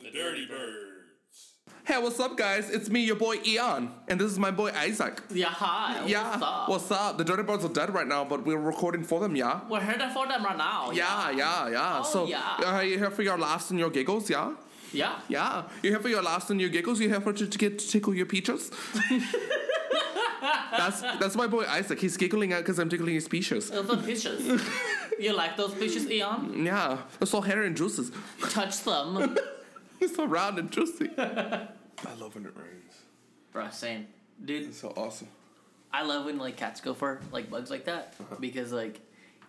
The Dirty Birds. Hey, what's up, guys? It's me, your boy Eon, and this is my boy Isaac. Yeah, hi. Yeah, What's up? what's up? The Dirty Birds are dead right now, but we're recording for them, yeah? We're here for them right now. Yeah, yeah, yeah. Oh, so, yeah. Uh, are you here for your laughs and your giggles, yeah? Yeah. Yeah. You're here for your laughs and your giggles? You're here for to, to get to tickle your peaches? that's that's my boy Isaac. He's giggling out because I'm tickling his peaches. Those are fishes. you like those fishes, Eon? Yeah, they're so hairy and juicy. Touch them. It's so round and juicy. I love when it rains. Bruh, same. Dude, It's so awesome. I love when like cats go for like bugs like that Uh-huh. because like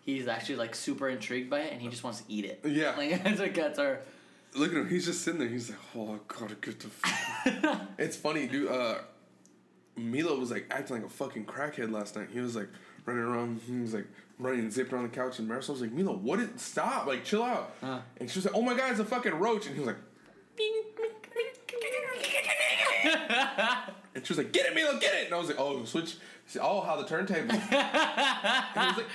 he's actually like super intrigued by it and he just wants to eat it. Yeah. Like that's what cats are. Look at him. He's just sitting there. He's like, oh, I gotta get the. F-. it's funny, dude. Uh, Milo was like acting like a fucking crackhead last night. He was like running around. He was like running, zipping on the couch. And Marisol was like, Milo, what? Did stop? Like, chill out. Uh. And she was like, oh my god, it's a fucking roach. And he was like. and she was like, "Get it, Milo, get it!" And I was like, "Oh, switch, oh, how the turntable." and he was like,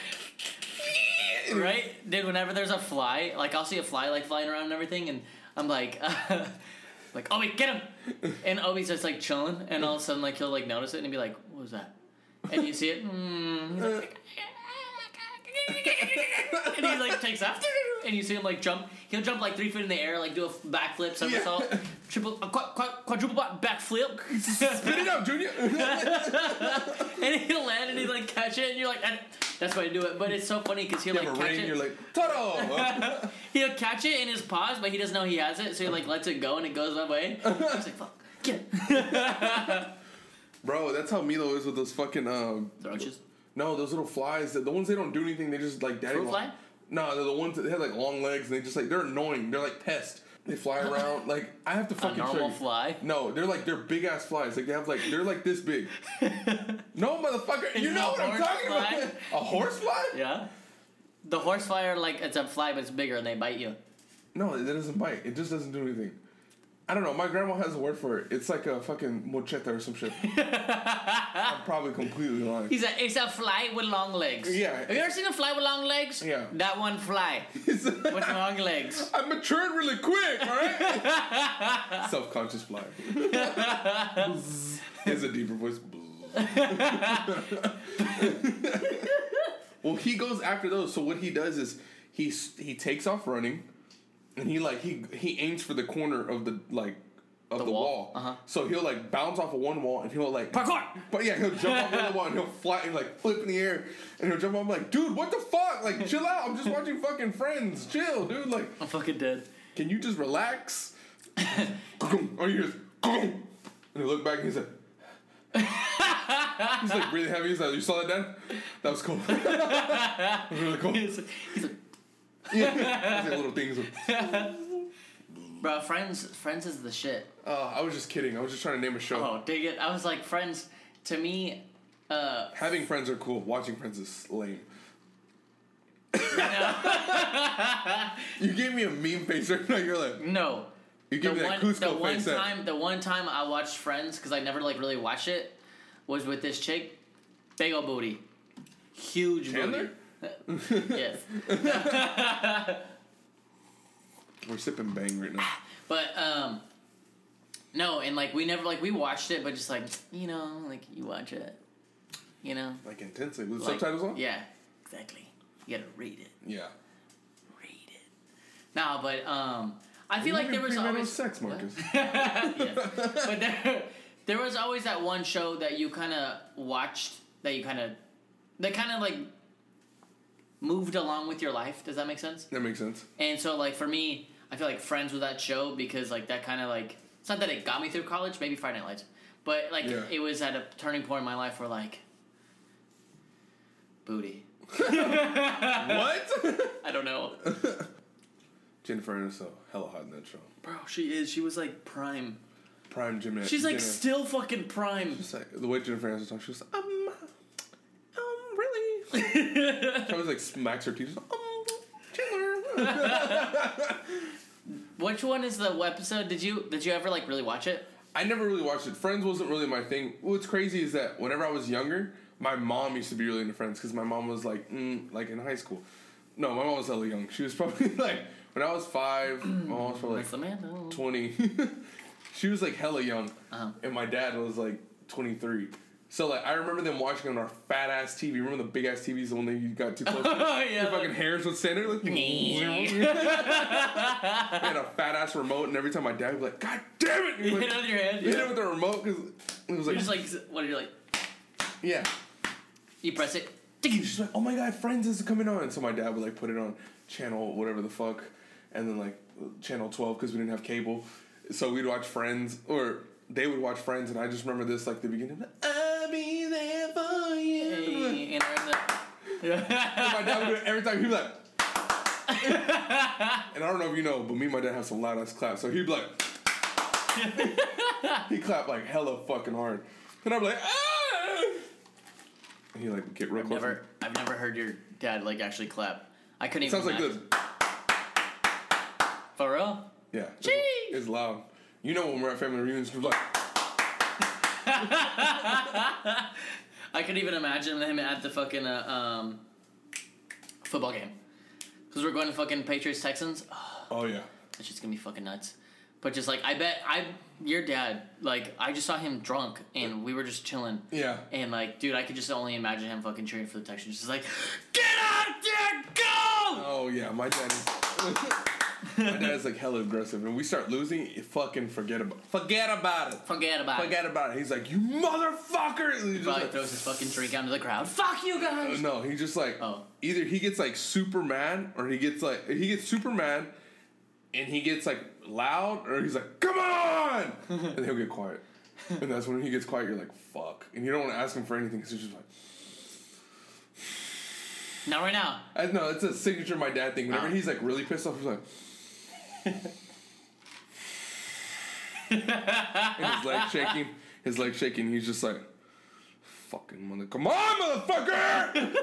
Right? Dude, whenever there's a fly, like I'll see a fly like flying around and everything and I'm like like Obi, get him and Obi's just like chilling and all of a sudden like he'll like notice it and be like, What was that? And you see it, mm, he's like, and he like takes off, and you see him like jump. He'll jump like three feet in the air, like do a backflip, somersault, Yeah. triple, a quad, quad, quadruple backflip, "Spit it out, Junior." and he'll land and he like catch it, and you're like, "And that's why I do it. But it's so funny because he'll You like catch it. You're like, "Toto." he'll catch it in his paws, but he doesn't know he has it, so he like lets it go and it goes away. He's like, "Fuck, get it." Bro, that's how Milo is with those fucking um. Roaches. No, those little flies. The the ones they don't do anything. They just like daddy. Fruit fly? No, they're the ones that they have like long legs. and They just like they're annoying. They're like pests. They fly around. like I have to A fucking show normal fly. No, they're like they're big ass flies. Like they have like they're like this big. no, motherfucker. You Is know what a I'm talking horsefly? about? A horsefly? Yeah. The horse fly are like it's a fly, but it's bigger and they bite you. No, it doesn't bite. It just doesn't do anything. I don't know. My grandma has a word for it. It's like a fucking mocheta or some shit. I'm probably completely lying. He's a it's a fly with long legs. Yeah. Have you ever seen a fly with long legs? Yeah. That one fly with long legs. I matured really quick, alright? Self conscious fly. has a deeper voice. well, he goes after those. So what he does is he he takes off running, and he like he he aims for the corner of the like of the, The wall. wall. Uh-huh. So he'll like bounce off of one wall, and he'll like Parkour! But yeah, he'll jump off the other wall, and he'll fly and like flip in the air, and he'll jump off. I'm like, dude, what the fuck? Like, chill out. I'm just watching fucking Friends. Chill, dude. Like. I'm fucking dead. Can you just relax? or you just and he look back and he's like He's like breathing heavy. He's like, you saw that, Dad? That was cool. that was really cool. He's, he's like, Yeah. Like little things. bro, Friends, Friends is the shit. Uh, I was just kidding. I was just trying to name a show. Oh, dig it. I was like, Friends. To me, uh, Having friends are cool. Watching friends is lame. you gave me a meme face right now. You're like, no. you The gave me that one, Kuzco the one face. time, the one time I watched Friends because I never like really watched it was with this chick, big ol' booty, huge Chandler? booty. Yes, We're sipping bang right now. but um, no, and like we never like we watched it, but just like you know, like you watch it, you know, Like intensely. With like, subtitles on? Yeah, exactly. You gotta read it, Yeah. read it. No, but um, I feel like there was always sex? Marcus. yes. But there, there was always that one show that you kind of watched that you kind of, that kind of like moved along with your life. Does that make sense? That makes sense. And so, like for me, I feel like Friends was that show because like that kind of like it's not that it got me through college. Maybe Friday Night Lights, but like Yeah. it was at a turning point in my life where like booty. what? I don't know, Jennifer Aniston, hella hot in that show. bro. She is. She was like prime. Prime gymnast. She's like still fucking prime. Just like the way Jennifer Aniston talks, she was like, um, she like smacks her teeth. Um, Chandler. Which one is the episode? Did you did you ever like really watch it? I never really watched it. Friends wasn't really my thing. What's crazy is that whenever I was younger, my mom used to be really into Friends because my mom was like, mm, like in high school. No, my mom was hella young. She was probably like when I was five. my mom was probably like twenty. she was like hella young, Uh-huh. and my dad was like twenty three. So like I remember them watching on our fat ass TV. Remember the big ass TVs the one that you got too close? to? Yeah. Your fucking hairs would stand there like had a fat ass remote, and every time my dad would be like, "God damn it!" You would hit it with your hand. You hit Yeah. it with the remote because it was like, You're just like, what are you like? yeah. You press it. She's like, "Oh my god, Friends is coming on!" So my dad would like put it on channel whatever the fuck, and then like channel twelve because we didn't have cable, so we'd watch Friends or they would watch Friends, and I just remember this like the beginning. I'll be there for you. Hey, and we're the. And my dad would do it every time he'd be like. and I don't know if you know, but me and my dad have some loud ass claps. So he'd be like, he clapped like hella fucking hard, and I'd be like, ah! And he like get real I've close. never, I've never heard your dad like actually clap. I couldn't even. Sounds like this. imagine. For real? Yeah, it's, Jeez. it's loud. You know when we're at family reunions, we're like, I could even imagine him at the fucking uh, um, football game. Because we're going to fucking Patriots Texans. Oh, oh yeah, that shit's gonna be fucking nuts. But just like I bet I your dad like I just saw him drunk and we were just chilling yeah. and like dude I could just only imagine him fucking cheering for the Texans just like get out there go Oh yeah, my dad is. my dad's like hella aggressive, and we start losing. Fucking forget about forget about it. forget about it Forget about it. He's like, you motherfucker. And he just, probably like- throws his fucking drink out into the crowd fuck you guys No, he just like Oh. either he gets like super mad or he gets like he gets super mad and he gets like loud or he's like come on and he'll get quiet and that's when he gets quiet you're like fuck and you don't want to ask him for anything because he's just like not right now I know it's a signature my dad thing whenever Ah. he's like really pissed off he's like his leg shaking his leg shaking he's just like fucking mother come on motherfucker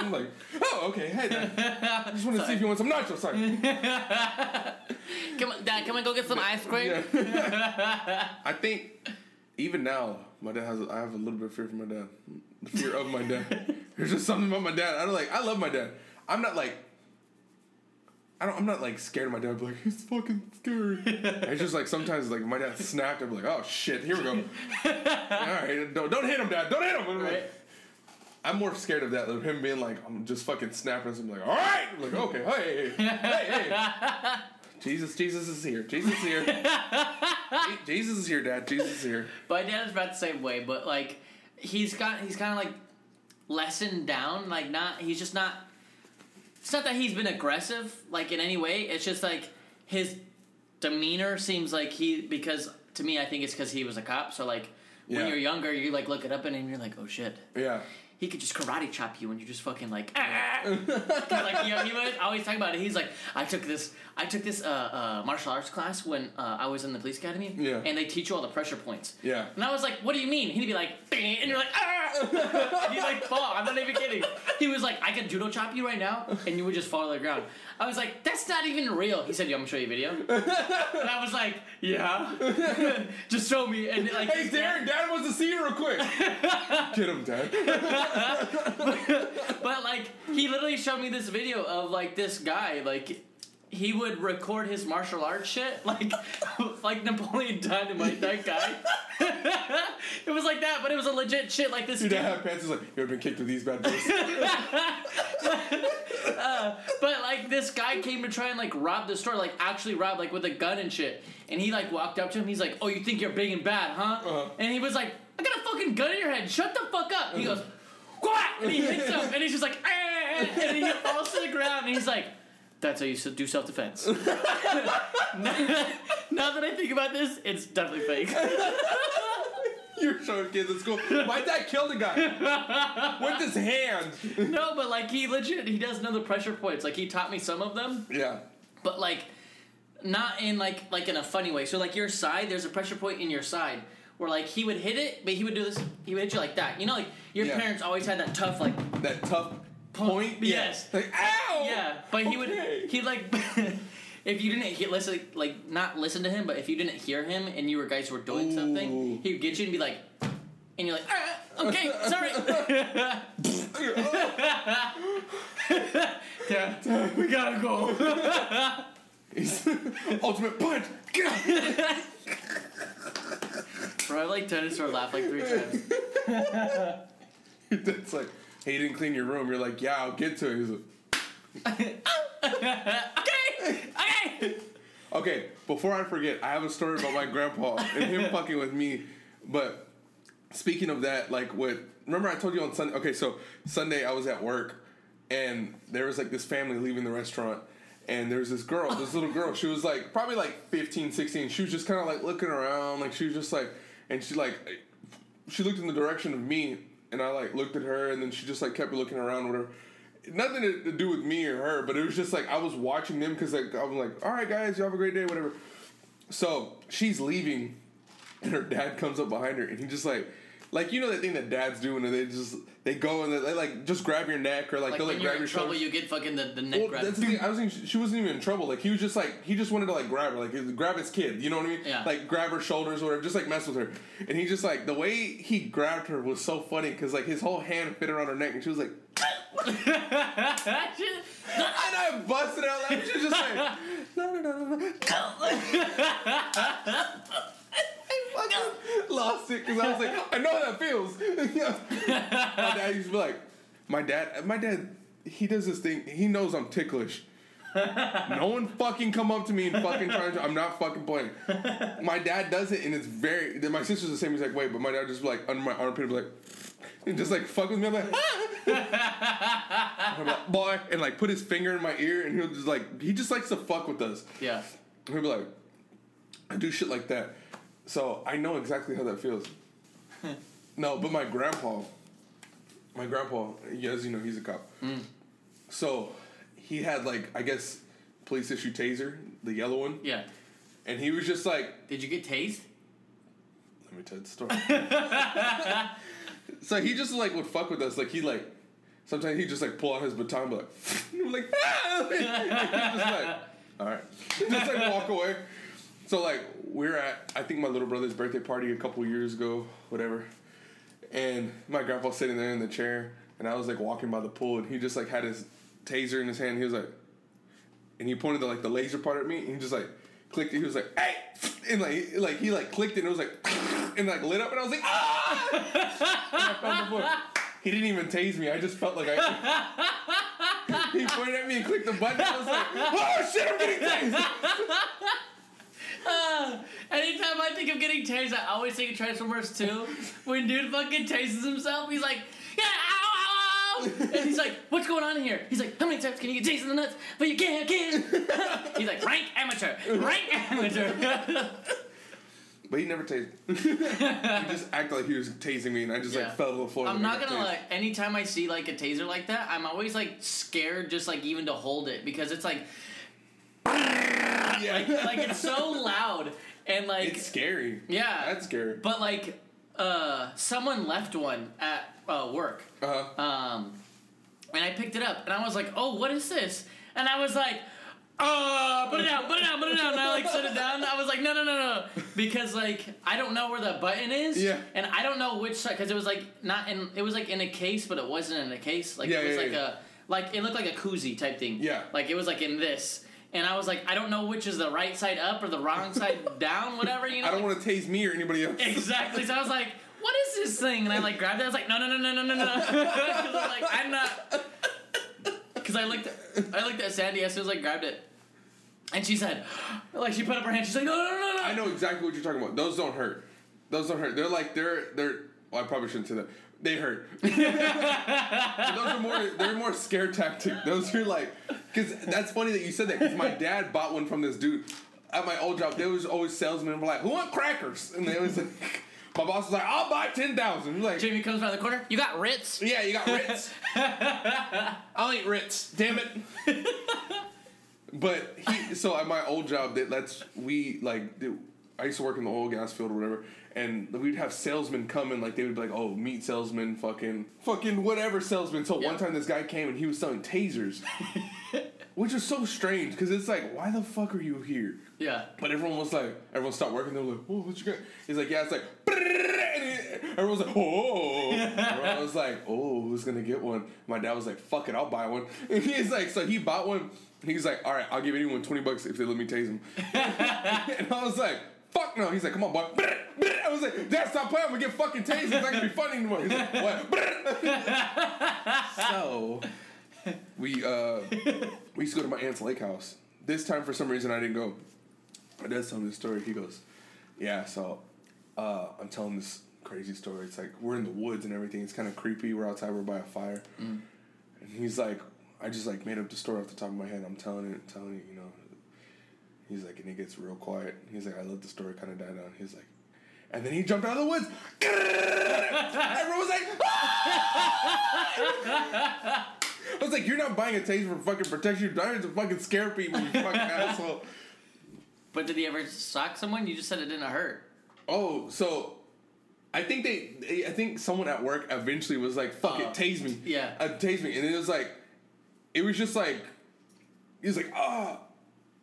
I'm like oh okay hey dad I just want to see if you want some nachos sorry come on dad come on go get some ice cream Yeah. I think even now, my dad has. I have a little bit of fear for my dad. The fear of my dad. There's just something about my dad. I don't like. I love my dad. I'm not like. I don't. I'm not like scared of my dad. I'm like he's fucking scary. it's just like sometimes like my dad snapped. I'm like oh shit. Here we go. All right, don't don't hit him, dad. Don't hit him. I'm, like- I'm more scared of that than him being like I'm just fucking snapping. I'm like all right. I'm like okay. Hey hey hey. hey. Jesus, Jesus is here. Jesus is here. Je- Jesus is here, Dad. Jesus is here. My dad is about the same way, but like he's got he's kind of like lessened down. Like not he's just not. It's not that he's been aggressive like in any way. It's just like his demeanor seems like he because to me I think it's because he was a cop. So like Yeah. when you're younger, you like look it up and you're like, oh shit. Yeah. He could just karate chop you, and you're just fucking like, ah. 'Cause, like you know, he was always talking about it. He's like, I took this, I took this uh, uh, martial arts class when uh, I was in the police academy, Yeah. and they teach you all the pressure points. Yeah. And I was like, "What do you mean?" He'd be like, "Bing," and you're like, "Ah!" He'd like fall. I'm not even kidding. He was like, "I can judo chop you right now," and you would just fall to the ground. I was like, "That's not even real." He said, yeah, I'm gonna show you a video?" and I was like, "Yeah." just show me. And like, Hey, Darren, Dad wants to see you real quick. Get him, Dad. but like, he literally showed me this video of like this guy like. He would record his martial arts shit like, like Napoleon Dynamite. That guy. It was like that, but it was a legit shit. Like this. Dude- dad have pants. He's like, you ever been kicked with these bad boys? But like this guy came to try and like rob the store, like actually rob, like with a gun and shit. And he like walked up to him. He's like, "Oh, you think you're big and bad, huh?" Uh-huh. And he was like, "I got a fucking gun in your head. Shut the fuck up." He goes, "What?" And he hits him, and he's just like, "Eh," and he falls to the ground. And he's like, "That's how you do self defense." now that I think about this, it's definitely fake. You're showing kids at school. My dad killed a guy with his hand. no, but like he legit, he does know the pressure points. Like he taught me some of them. Yeah. but like not in like like in a funny way. So like your side, there's a pressure point in your side where like he would hit it, but he would do this. He would hit you like that. You know, like your Yeah. parents always had that tough like That tough point. Yes. Like, ow. yeah. But he would he like if you didn't he, listen like not listen to him, but if you didn't hear him and you were guys who were doing Ooh. something, he would get you and be like. And you're like, ah, okay, sorry. Dad, we gotta go. Ultimate punch. Bro, I like turned to laugh like three times. That's like, hey, you didn't clean your room. You're like, yeah, I'll get to it. He's like, Okay, okay. okay, before I forget, I have a story about my grandpa and him fucking with me. But speaking of that, like, what? Remember I told you on Sunday? Okay, so Sunday I was at work and there was like this family leaving the restaurant. And there was this girl, this little girl. She was like probably like 15, 16. She was just kind of like looking around, like she was just like, and she like, she looked in the direction of me, and I like looked at her, and then she just like kept looking around, whatever. Nothing to, do with me or her, but it was just like I was watching them because like I was like, all right, guys, you have a great day, whatever. So she's leaving, and her dad comes up behind her, and he just like, like you know that thing that dads do when they just they go and they, like just grab your neck or like, Like they'll like grab in your trouble, shoulders. you get fucking the, the neck Well, grab. that's the thing. I was thinking she wasn't even in trouble. Like he was just like he just wanted to like grab her, like grab his kid. You know what I mean? Yeah. Like grab her shoulders or whatever, just like mess with her. And he just like the way he grabbed her was so funny because like his whole hand fit around her neck, and she was like, and I busted out laughing. She was just like, no, no, no, no, no. I fucking lost it because I was like, I know how that feels. my dad used to be like, my dad, my dad, he does this thing. He knows I'm ticklish. no one fucking come up to me and fucking try to. I'm not fucking playing. My dad does it, and it's very. My sister's the same. He's like, wait, but my dad just like under my armpit, be like, and just like fuck with me. I'm like, ah! I'm like, boy, and like put his finger in my ear, and he'll just like he just likes to fuck with us. yeah. He'll be like, I do shit like that. So I know exactly how that feels. no, but my grandpa, my grandpa, as you know, he's a cop. So he had like, I guess, police issue taser, the yellow one, Yeah. and he was just like, Did you get tased? let me tell you the story. so he just like would fuck with us, like he like. Sometimes he just like pull out his baton, but like, like, ah! Just like, all right, just like walk away. So like we're at I think my little brother's birthday party a couple years ago, whatever. And my grandpa's sitting there in the chair, and I was like walking by the pool, and he just like had his taser in his hand. He was like, and he pointed the like the laser part at me, and he just like clicked it. He was like, hey, and like like he like clicked it, and it was like, and like lit up, and I was like, ah! And I fell on the floor. He didn't even tase me. I just felt like I. he pointed at me and clicked the button. I was like, oh shit, I'm getting tased. Uh, anytime I think of getting tased, I always think of Transformers 2. When dude fucking tases himself, he's like, yeah, And he's like, what's going on here? He's like, how many times can you get tased in the nuts? But you can't, can't. he's like, rank amateur, rank amateur. But he never tased. he just acted like he was tasing me, and I just Yeah. like fell to the floor. I'm not gonna lie. Anytime I see like a taser like that, I'm always like scared, just like even to hold it because it's like, Yeah. like, like it's so loud and like it's scary. yeah. That's scary. But like, uh, someone left one at uh, work, Uh-huh. um, and I picked it up, and I was like, "Oh, what is this?" And I was like, "Oh, put it down, put it down, put it down." And I like set it down. I was like, "No, no, no, no," because like I don't know where the button is, Yeah. and I don't know which side because it was like not in it was like in a case, but it wasn't in a case. Like Yeah, it was yeah, like yeah. a like it looked like a koozie type thing. Yeah. like it was like in this. And I was like, I don't know which is the right side up or the wrong side down, whatever. You know, I don't like- want to tase me or anybody else. Exactly. So I was like, "What is this thing?" And I like grabbed it. I was like, "No, no, no, no, no, no, no." I'm like, I'm not. Because I looked, I looked at Sandy as soon as I grabbed it, and she said, like she put up her hand. She's like, "No, no, no, no, no." I know exactly what you're talking about. Those don't hurt. Those don't hurt. They're like they're they're. Well, I probably shouldn't say that. They hurt. Those are more. They're more scare tactic. Those are like, because that's funny that you said that. Because my dad bought one from this dude at my old job. There was always salesmen were like, "Who want crackers?" And they was like, my boss was like, "I'll buy ten thousand. Like, Jamie comes around the corner. You got Ritz? yeah, you got Ritz. I'll eat Ritz. Damn it. But he, so at my old job, that that's we like. did- I used to work in the oil gas field or whatever, and we'd have salesmen come in, like they would be like, "Oh, meat salesman, fucking, fucking whatever salesman." So one time, this guy came and he was selling tasers, which was so strange because it's like, why the fuck are you here? Yeah. But everyone was like, everyone stopped working. They were like, "Oh, what you got?" He's like, "Yeah, it's like," and, he- Everyone was like, oh. Everyone was like, oh, who's gonna get one? My dad was like, fuck it, I'll buy one. And he's like, so he bought one. He's like, all right, I'll give anyone 20 bucks if they let me tase him. and I was like, fuck no. He's like, come on, boy. I was like, Dad, stop playing. I'm gonna get fucking tased. It's not gonna be funny anymore. He's like, what? so, we, uh, we used to go to my aunt's lake house. This time, for some reason, I didn't go. My dad's telling me the story. He goes, yeah, so uh, I'm telling this crazy story. It's like we're in the woods and everything. It's kind of creepy. We're outside. We're by a fire. And he's like, I just like made up the story off the top of my head. I'm telling it, telling it, you know. He's like, and he gets real quiet. He's like, I let the story kind of die down. He's like, and then he jumped out of the woods. Everyone was like, "Ah!" I was like, you're not buying a taser for fucking protection. You're buying it to fucking scare people, you fucking asshole. But did he ever sock someone? You just said it didn't hurt. Oh, so I think they, they- I think someone at work eventually was like, "Fuck Uh, it, tase me." yeah. uh, tase me, and it was like, it was just like, he was like, "Ah,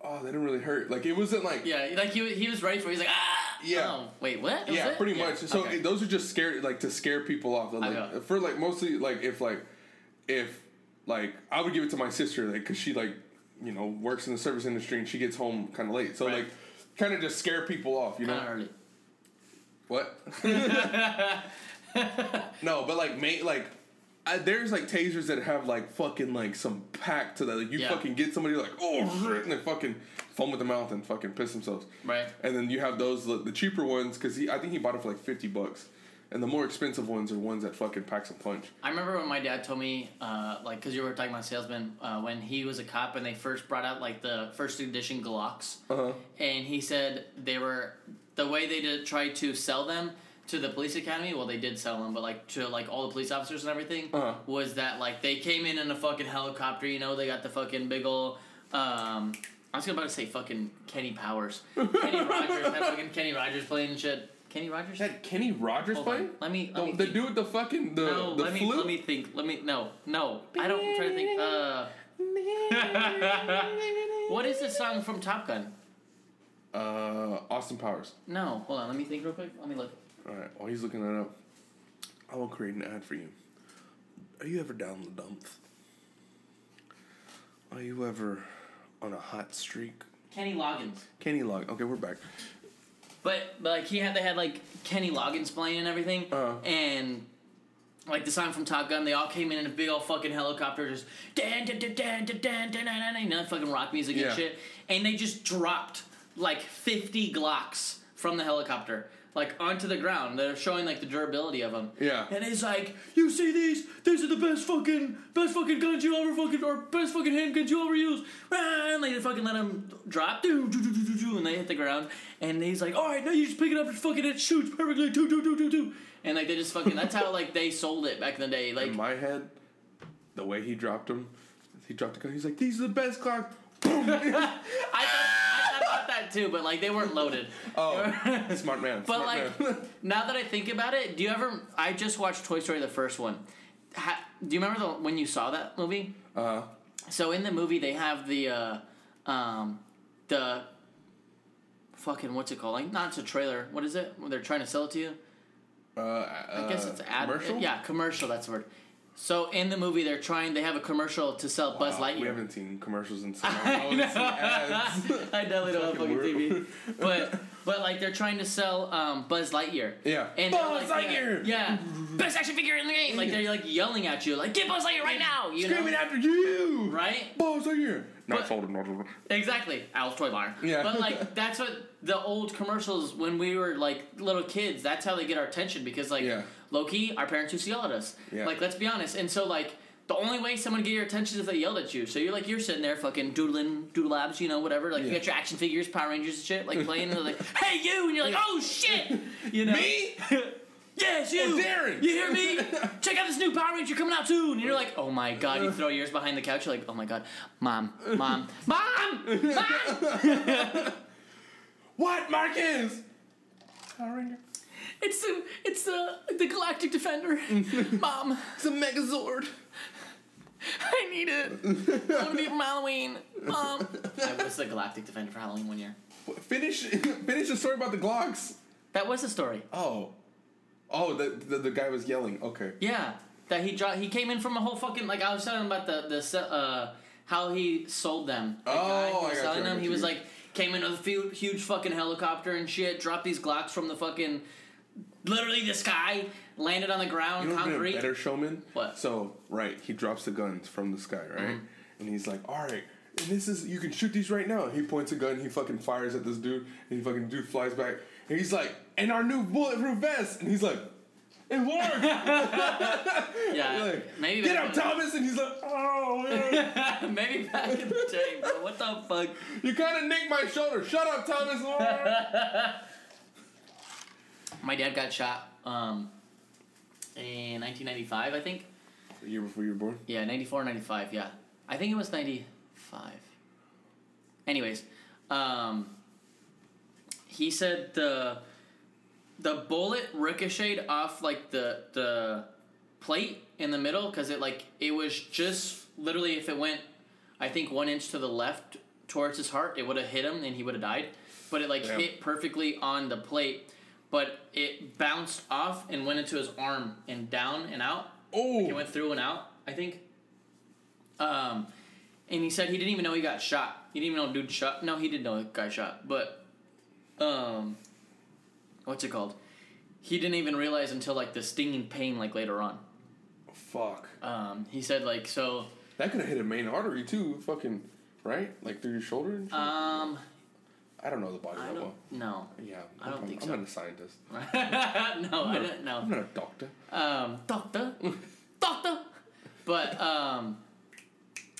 oh, that didn't really hurt." Like it wasn't like, Yeah, like he, he was ready for it. He's like, ah! Yeah. Oh, wait, what? That yeah, it? pretty Yeah, much. So okay. it- those are just scared, like to scare people off. Like for like mostly like if like if like I would give it to my sister like because she like you know works in the service industry and she gets home kind of late, so Right. like kind of just scare people off, you know. Kinda early. What? no, but like, mate, like, I, there's like tasers that have like fucking like some pack to that. Like, you Yeah. fucking get somebody like, oh shit, and they fucking foam with the mouth and fucking piss themselves. Right. And then you have those the, the cheaper ones because I think he bought it for like fifty bucks, and the more expensive ones are ones that fucking pack some punch. I remember when my dad told me, uh, like, because you were talking about salesman, uh, when he was a cop and they first brought out, like, the first edition Glocks. Uh huh. And he said they were, the way they did try to sell them to the police academy, well, they did sell them, but, like, to, like, all the police officers and everything, Uh-huh. was that, like, they came in in a fucking helicopter, you know, they got the fucking big ol', um, I was about to say fucking Kenny Powers. Kenny Rogers, had fucking Kenny Rogers playing and shit. Kenny Rogers? Had Kenny Rogers Hold playing? on. Let me, let The, me the dude with the fucking the No, the let me flute. let me think. Let me no no. I don't I'm to think. Uh, what is the song from Top Gun? uh, Austin Powers. No, hold on. Let me think real quick. Let me look. All right, while he's looking that up, I will create an ad for you. Are you ever down the dumps? Are you ever on a hot streak? Kenny Loggins. Kenny Log. Okay, we're back. But, but like he had they had like Kenny Loggins playing and everything, Uh-huh. and like the song from Top Gun, they all came in in a big old fucking helicopter, just dan dan dan dan dan dan dan dan, dan, you know, fucking rock music Yeah. and shit, and they just dropped like fifty Glocks from the helicopter. Like onto the ground, they're showing like the durability of them. Yeah. and it's like, you see these? These are the best fucking, best fucking guns you ever fucking, or best fucking handguns you ever use. And they fucking let them drop, and they hit the ground. And he's like, all right, now you just pick it up and fucking it shoots perfectly, do, do, do, do, do. And like they just fucking, that's how like they sold it back in the day. Like, In my head, the way he dropped him, he dropped the gun. He's like, "These are the best clocks." Boom. I thought, I thought about that too, but like they weren't loaded. oh, smart man. But smart like man. now that I think about it, do you ever? I just watched Toy Story the first one. Ha, do you remember the when you saw that movie? uh, huh. So in the movie they have the uh, um, the fucking what's it called? Like not a trailer. What is it? They're trying to sell it to you? uh, I guess it's an ad. commercial. Yeah, commercial. That's the word. So in the movie they're trying. They have a commercial to sell Buzz Wow, Lightyear. We haven't seen commercials in so long. I I know. ads. I definitely don't have Fucking fucking TV. But but like they're trying to sell um, Buzz Lightyear. Yeah. And they're Buzz like, Lightyear! Yeah, yeah. Best action figure in the game. Like they're like yelling at you, like get Buzz Lightyear right now. You Screaming know? after you. Right? Buzz Lightyear. Not But- sold. Not sold. Exactly. Al's Toy Bar. Yeah. But like that's what the old commercials when we were like little kids. That's how they get our attention because like Yeah. Low key, our parents used to yell at us. Yeah. Like let's be honest. And so like. The only way someone get your attention is if they yelled at you. So you're like you're sitting there fucking doodling doodle labs, you know, whatever. Like you got your action figures, Power Rangers and shit, like playing and they're like, Hey you and you're like, Oh shit You know Me? Yes, you Oh, Darren. You hear me? Check out this new Power Ranger coming out soon. And you're like, Oh my god, you throw yours behind the couch, you're like, Oh my god, mom, mom, mom, mom What, Marcus? Power Ranger. It's the it's the the Galactic Defender. Mom, It's a Megazord. I need it. I want to be from Halloween. Mom. I was the Galactic Defender for Halloween one year. Finish. Finish the story about the Glocks. That was the story. Oh. Oh, the, the the guy was yelling. Okay. Yeah, that he dropped. He came in from a whole fucking like I was telling him about the the uh how he sold them. The Oh, guy who I was got selling you, I them. got He was you. like came in with a few, huge fucking helicopter and shit. Dropped these Glocks from the fucking literally the sky. Landed on the ground, You know what's been a concrete. better showman? What? So right, he drops the guns from the sky, right? Mm-hmm. And he's like, "All right, and this is you can shoot these right now." And he points a gun, he fucking fires at this dude, and he fucking dude flies back, and he's like, "And our new bulletproof vest," and he's like, "It worked!" Yeah, like, maybe Get up, Thomas, and he's like, "Oh, maybe back in the day, bro. What the fuck? you kind of nicked my shoulder. Shut up, Thomas." My dad got shot um, in 1995, I think. the year before you were born. Yeah, 94, 95, yeah. I think it was 95. Anyways, um, he said the the bullet ricocheted off like the the plate in the middle because it like it was just literally if it went I think one inch to the left towards his heart it would have hit him and he would have died but it like Damn. hit perfectly on the plate but it bounced off and went into his arm and down and out Oh, he went through and out, I think. Um, and he said he didn't even know he got shot. He didn't even know dude shot. No, he didn't know a guy shot, but um, what's it called? He didn't even realize until like the stinging pain like later on. fuck. Um, he said like so. That could have hit a main artery too. Fucking right, like through your shoulder. Um, I don't know the body I that well. no, Yeah, I don't I'm, think I'm so. not a scientist. no, I don't I'm know. not a doctor. Um, doctor, doctor. But um,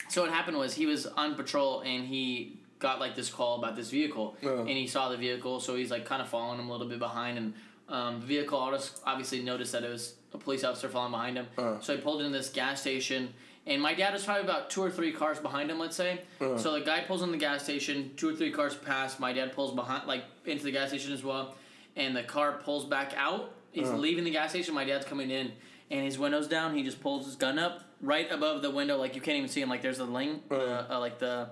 so what happened was he was on patrol and he got like this call about this vehicle Uh. and he saw the vehicle, so he's like kind of following him a little bit behind and um, the vehicle obvious- obviously noticed that it was a police officer following behind him, Uh. so he pulled into this gas station. And my dad was probably about two or three cars behind him, let's say. Uh. So the guy pulls in the gas station, two or three cars pass. My dad pulls behind, like into the gas station as well, and the car pulls back out. He's Uh. leaving the gas station. My dad's coming in, and his window's down. He just pulls his gun up right above the window, like you can't even see him. Like there's a lane, uh, Uh. uh, like the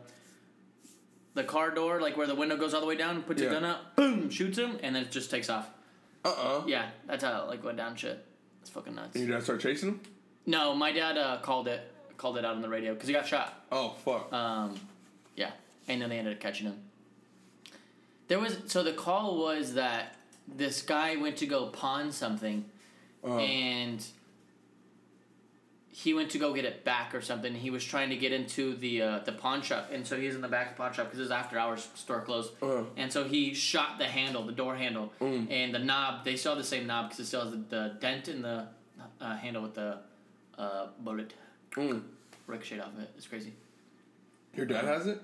the car door, like where the window goes all the way down. Puts Yeah. his gun up, boom, shoots him, and then it just takes off. Uh oh. Yeah, that's how it like went down. Shit, it's fucking nuts. And your dad start chasing him? No, my dad uh, called it called it out on the radio because he got shot. Oh fuck. Um, yeah, and then they ended up catching him. There was so the call was that this guy went to go pawn something, Uh, and he went to go get it back or something. He was trying to get into the uh, the pawn shop, and so he's in the back of the pawn shop because his after hours store closed. Uh. And so he shot the handle, the door handle, Mm. and the knob. They still have the same knob because it still has the, the dent in the uh, handle with the uh, bullet mm. ricochet off of it. It's crazy. Your dad has it?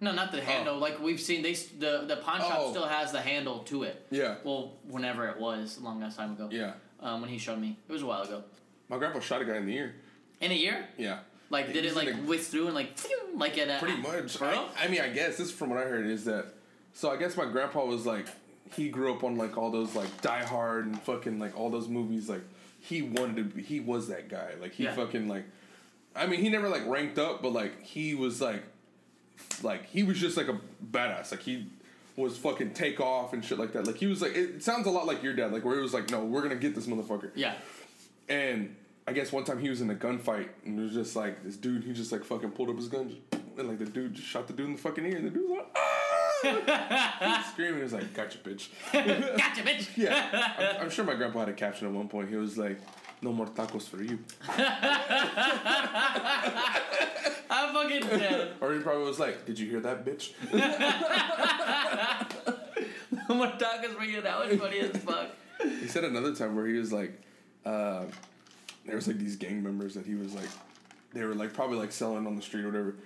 No, not the handle. Like we've seen, they the the pawn shop Oh. still has the handle to it. Yeah. Well, whenever it was, a long ass time ago. Yeah. Um, when he showed me, it was a while ago. My grandpa shot a guy in the ear. In a year, Yeah. like did it like in a- whisk through and like like at a Pretty much. I, I mean, I guess this is from what I heard is that. So I guess my grandpa was like, he grew up on like all those like Die Hard and fucking like all those movies. Like he wanted to. be He was that guy. Like he Yeah. fucking like. I mean, he never like ranked up, but like he was like, like he was just like a badass. Like he was fucking take off and shit like that. Like he was like, it sounds a lot like your dad. Like where he was like, no, we're gonna get this motherfucker. Yeah. And I guess one time he was in a gunfight and it was just like this dude, he just like fucking pulled up his gun just, and like the dude just shot the dude in the fucking ear and the dude was like, ah! He's screaming. He was like, gotcha, bitch. gotcha, bitch. Yeah. I'm, I'm sure my grandpa had a caption at one point. He was like, no more tacos for you. I'm fucking dead. Or he probably was like, did you hear that, bitch? No more tacos for you. That was funny as fuck. He said another time where he was like, uh, there was like these gang members that he was like, they were like probably like selling on the street or whatever.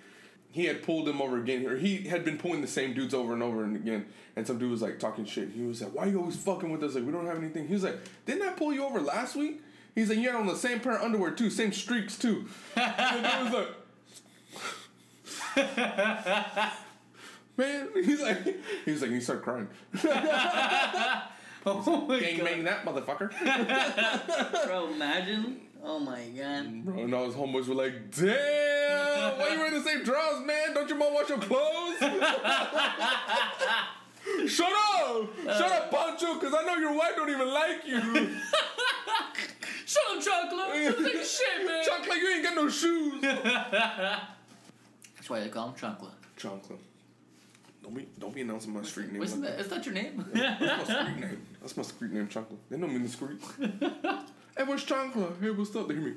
He had pulled them over again, or he had been pulling the same dudes over and over and again. And some dude was like talking shit. He was like, "Why are you always fucking with us? Like we don't have anything." He was like, "Didn't I pull you over last week?" He's like, "You had on the same pair of underwear too, same streaks too." and the dude was like. Man, he's like, he was like, he started crying. Oh my Gang bang that motherfucker. Bro, imagine. Oh my god. Bro, and all his homeboys were like, damn, why you wearing the same drawers, man? Don't your mom wash your clothes? Shut up! Shut up, Pancho, because I know your wife don't even like you. On, chocolate. This ain't shit, man. Chocolate, you ain't got no shoes. That's why they call him chocolate. Chocolate. Don't be don't be announcing my street name. Wasn't like that, is that your name? Yeah, That's my street name. That's my street name, Chocolate. They know me in the street. hey, what's Chocolate? Hey, what's up? They hear me.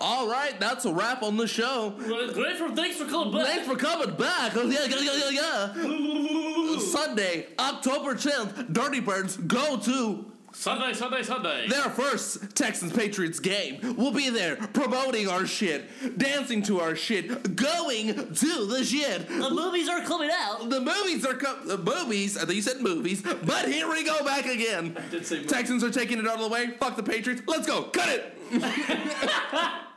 All right, that's a wrap on the show. well, great for thanks for coming back. Thanks for coming back. Yeah, yeah, yeah, yeah, yeah. Sunday, October 10th, Dirty Birds go to Sunday, Sunday, Sunday. their first Texans Patriots game. We'll be there promoting our shit, dancing to our shit, going to the shit. The movies are coming out. The movies are co- the movies. I think you said movies, but here we go back again. did say movies. Texans are taking it out of the way. Fuck the Patriots. Let's go. Cut it.